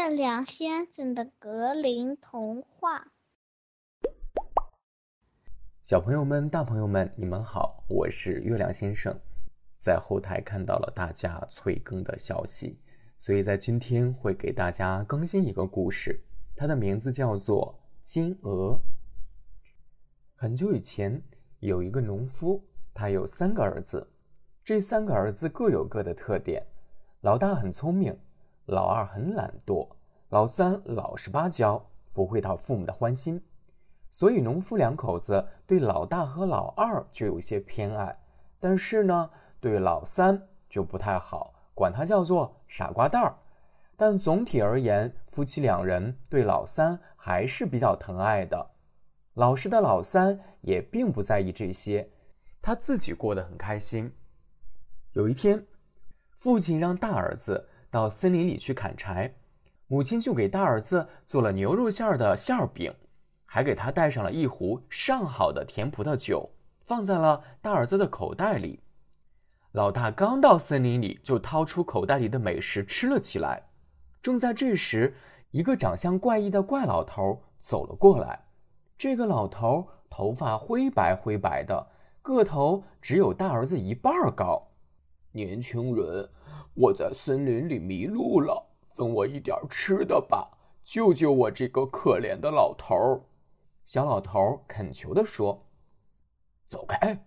月亮先生的格林童话。小朋友们、大朋友们，你们好，我是月亮先生。在后台看到了大家催更的消息，所以在今天会给大家更新一个故事，它的名字叫做《金鹅》。很久以前，有一个农夫，他有三个儿子，这三个儿子各有各的特点，老大很聪明。老二很懒惰，老三老实巴交，不会讨父母的欢心，所以农夫两口子对老大和老二就有些偏爱，但是呢，对老三就不太好，管他叫做傻瓜蛋儿。但总体而言，夫妻两人对老三还是比较疼爱的。老实的老三也并不在意这些，他自己过得很开心。有一天，父亲让大儿子。到森林里去砍柴，母亲就给大儿子做了牛肉馅儿的馅儿饼，还给他带上了一壶上好的甜葡萄酒，放在了大儿子的口袋里。老大刚到森林里，就掏出口袋里的美食吃了起来。正在这时，一个长相怪异的怪老头走了过来。这个老头头发灰白灰白的，个头只有大儿子一半高。年轻人。我在森林里迷路了，分我一点吃的吧，救救我这个可怜的老头儿！小老头恳求地说：“走开！”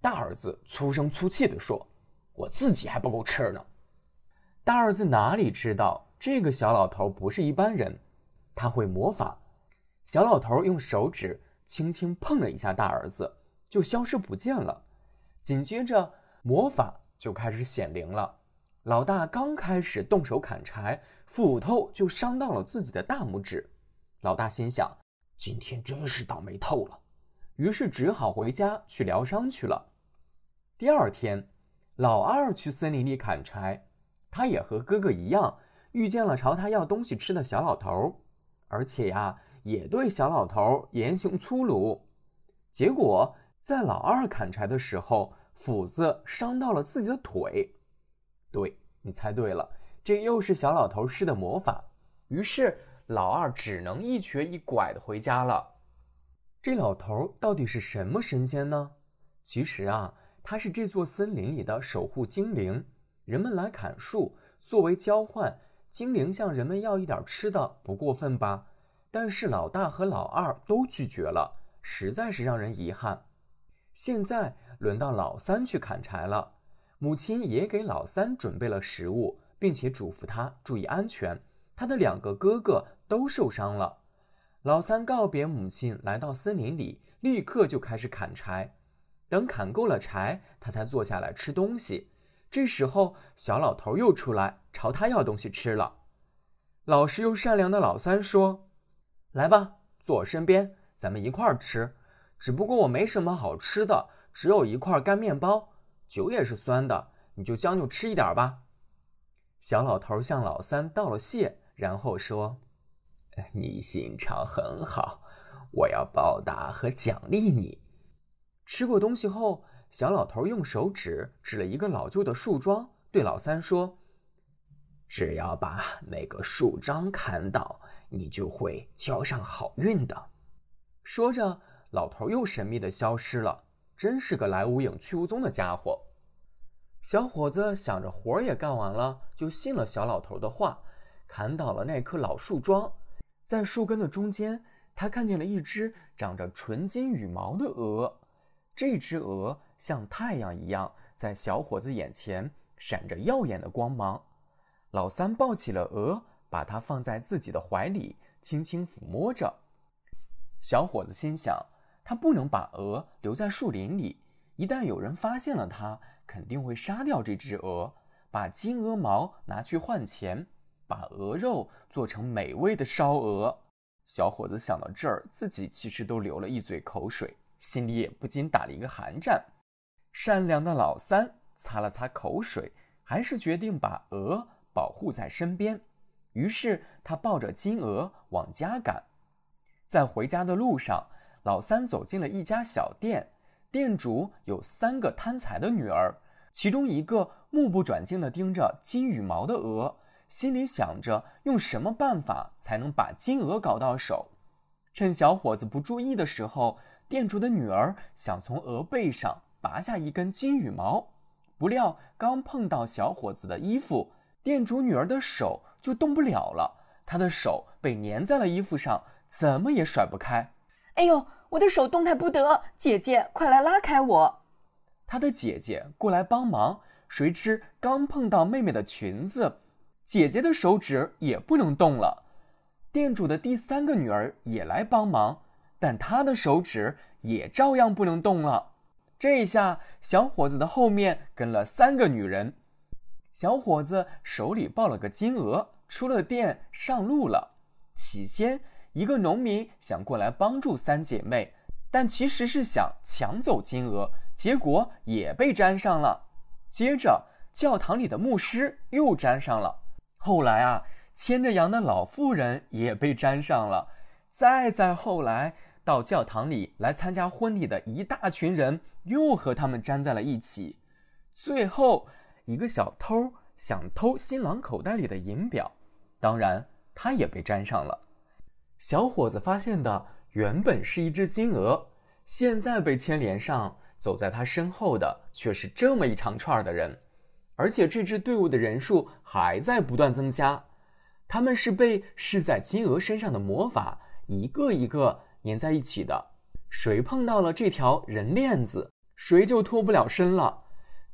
大儿子粗声粗气地说：“我自己还不够吃呢。”大儿子哪里知道，这个小老头不是一般人，他会魔法。小老头用手指轻轻碰了一下大儿子，就消失不见了。紧接着，魔法就开始显灵了。老大刚开始动手砍柴，斧头就伤到了自己的大拇指。老大心想：“今天真是倒霉透了。”于是只好回家去疗伤去了。第二天，老二去森林里砍柴，他也和哥哥一样，遇见了朝他要东西吃的小老头，而且呀，也对小老头言行粗鲁。结果在老二砍柴的时候，斧子伤到了自己的腿。对你猜对了，这又是小老头施的魔法。于是老二只能一瘸一拐的回家了。这老头到底是什么神仙呢？其实啊，他是这座森林里的守护精灵。人们来砍树作为交换，精灵向人们要一点吃的，不过分吧？但是老大和老二都拒绝了，实在是让人遗憾。现在轮到老三去砍柴了。母亲也给老三准备了食物，并且嘱咐他注意安全。他的两个哥哥都受伤了。老三告别母亲，来到森林里，立刻就开始砍柴。等砍够了柴，他才坐下来吃东西。这时候，小老头又出来朝他要东西吃了。老实又善良的老三说：“来吧，坐我身边，咱们一块儿吃。只不过我没什么好吃的，只有一块干面包。”酒也是酸的，你就将就吃一点吧。小老头向老三道了谢，然后说：“你心肠很好，我要报答和奖励你。”吃过东西后，小老头用手指指了一个老旧的树桩，对老三说：“只要把那个树桩砍倒，你就会交上好运的。”说着，老头又神秘的消失了。真是个来无影去无踪的家伙。小伙子想着活儿也干完了，就信了小老头的话，砍倒了那棵老树桩。在树根的中间，他看见了一只长着纯金羽毛的鹅。这只鹅像太阳一样，在小伙子眼前闪着耀眼的光芒。老三抱起了鹅，把它放在自己的怀里，轻轻抚摸着。小伙子心想。他不能把鹅留在树林里，一旦有人发现了他，肯定会杀掉这只鹅，把金鹅毛拿去换钱，把鹅肉做成美味的烧鹅。小伙子想到这儿，自己其实都流了一嘴口水，心里也不禁打了一个寒战。善良的老三擦了擦口水，还是决定把鹅保护在身边。于是他抱着金鹅往家赶，在回家的路上。老三走进了一家小店，店主有三个贪财的女儿，其中一个目不转睛地盯着金羽毛的鹅，心里想着用什么办法才能把金鹅搞到手。趁小伙子不注意的时候，店主的女儿想从鹅背上拔下一根金羽毛，不料刚碰到小伙子的衣服，店主女儿的手就动不了了，她的手被粘在了衣服上，怎么也甩不开。哎呦，我的手动弹不得，姐姐快来拉开我！她的姐姐过来帮忙，谁知刚碰到妹妹的裙子，姐姐的手指也不能动了。店主的第三个女儿也来帮忙，但她的手指也照样不能动了。这下，小伙子的后面跟了三个女人。小伙子手里抱了个金鹅，出了店上路了。起先，一个农民想过来帮助三姐妹，但其实是想抢走金鹅，结果也被粘上了。接着，教堂里的牧师又粘上了。后来啊。牵着羊的老妇人也被粘上了，再再后来，到教堂里来参加婚礼的一大群人又和他们粘在了一起。最后，一个小偷想偷新郎口袋里的银表，当然他也被粘上了。小伙子发现的原本是一只金鹅，现在被牵连上，走在他身后的却是这么一长串的人，而且这支队伍的人数还在不断增加。他们是被施在金鹅身上的魔法一个一个粘在一起的，谁碰到了这条人链子，谁就脱不了身了。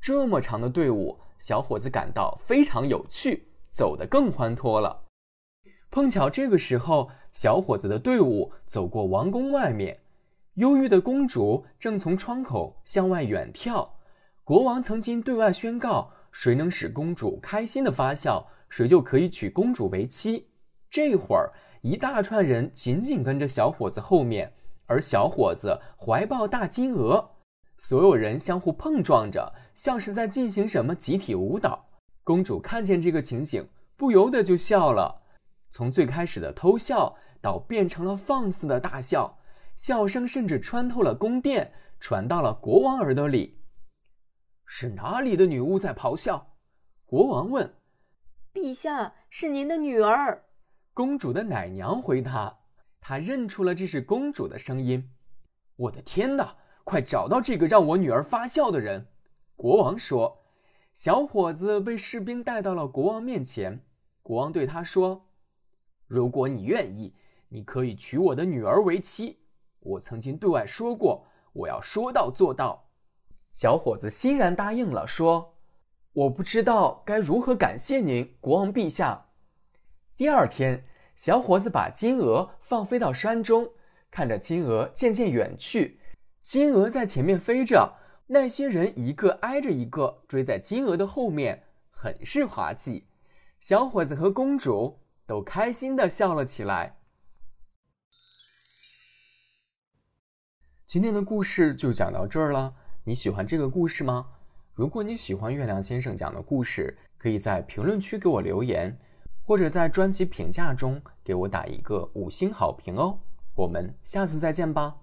这么长的队伍，小伙子感到非常有趣，走得更欢脱了。碰巧这个时候，小伙子的队伍走过王宫外面，忧郁的公主正从窗口向外远眺。国王曾经对外宣告：谁能使公主开心的发笑。谁就可以娶公主为妻。这会儿，一大串人紧紧跟着小伙子后面，而小伙子怀抱大金鹅，所有人相互碰撞着，像是在进行什么集体舞蹈。公主看见这个情景，不由得就笑了。从最开始的偷笑，到变成了放肆的大笑，笑声甚至穿透了宫殿，传到了国王耳朵里。是哪里的女巫在咆哮？国王问。陛下是您的女儿，公主的奶娘回答。她认出了这是公主的声音。我的天哪！快找到这个让我女儿发笑的人！国王说。小伙子被士兵带到了国王面前。国王对他说：“如果你愿意，你可以娶我的女儿为妻。我曾经对外说过，我要说到做到。”小伙子欣然答应了，说。我不知道该如何感谢您，国王陛下。第二天，小伙子把金鹅放飞到山中，看着金鹅渐渐远去。金鹅在前面飞着，那些人一个挨着一个追在金鹅的后面，很是滑稽。小伙子和公主都开心的笑了起来。今天的故事就讲到这儿了，你喜欢这个故事吗？如果你喜欢月亮先生讲的故事，可以在评论区给我留言，或者在专辑评价中给我打一个五星好评哦。我们下次再见吧。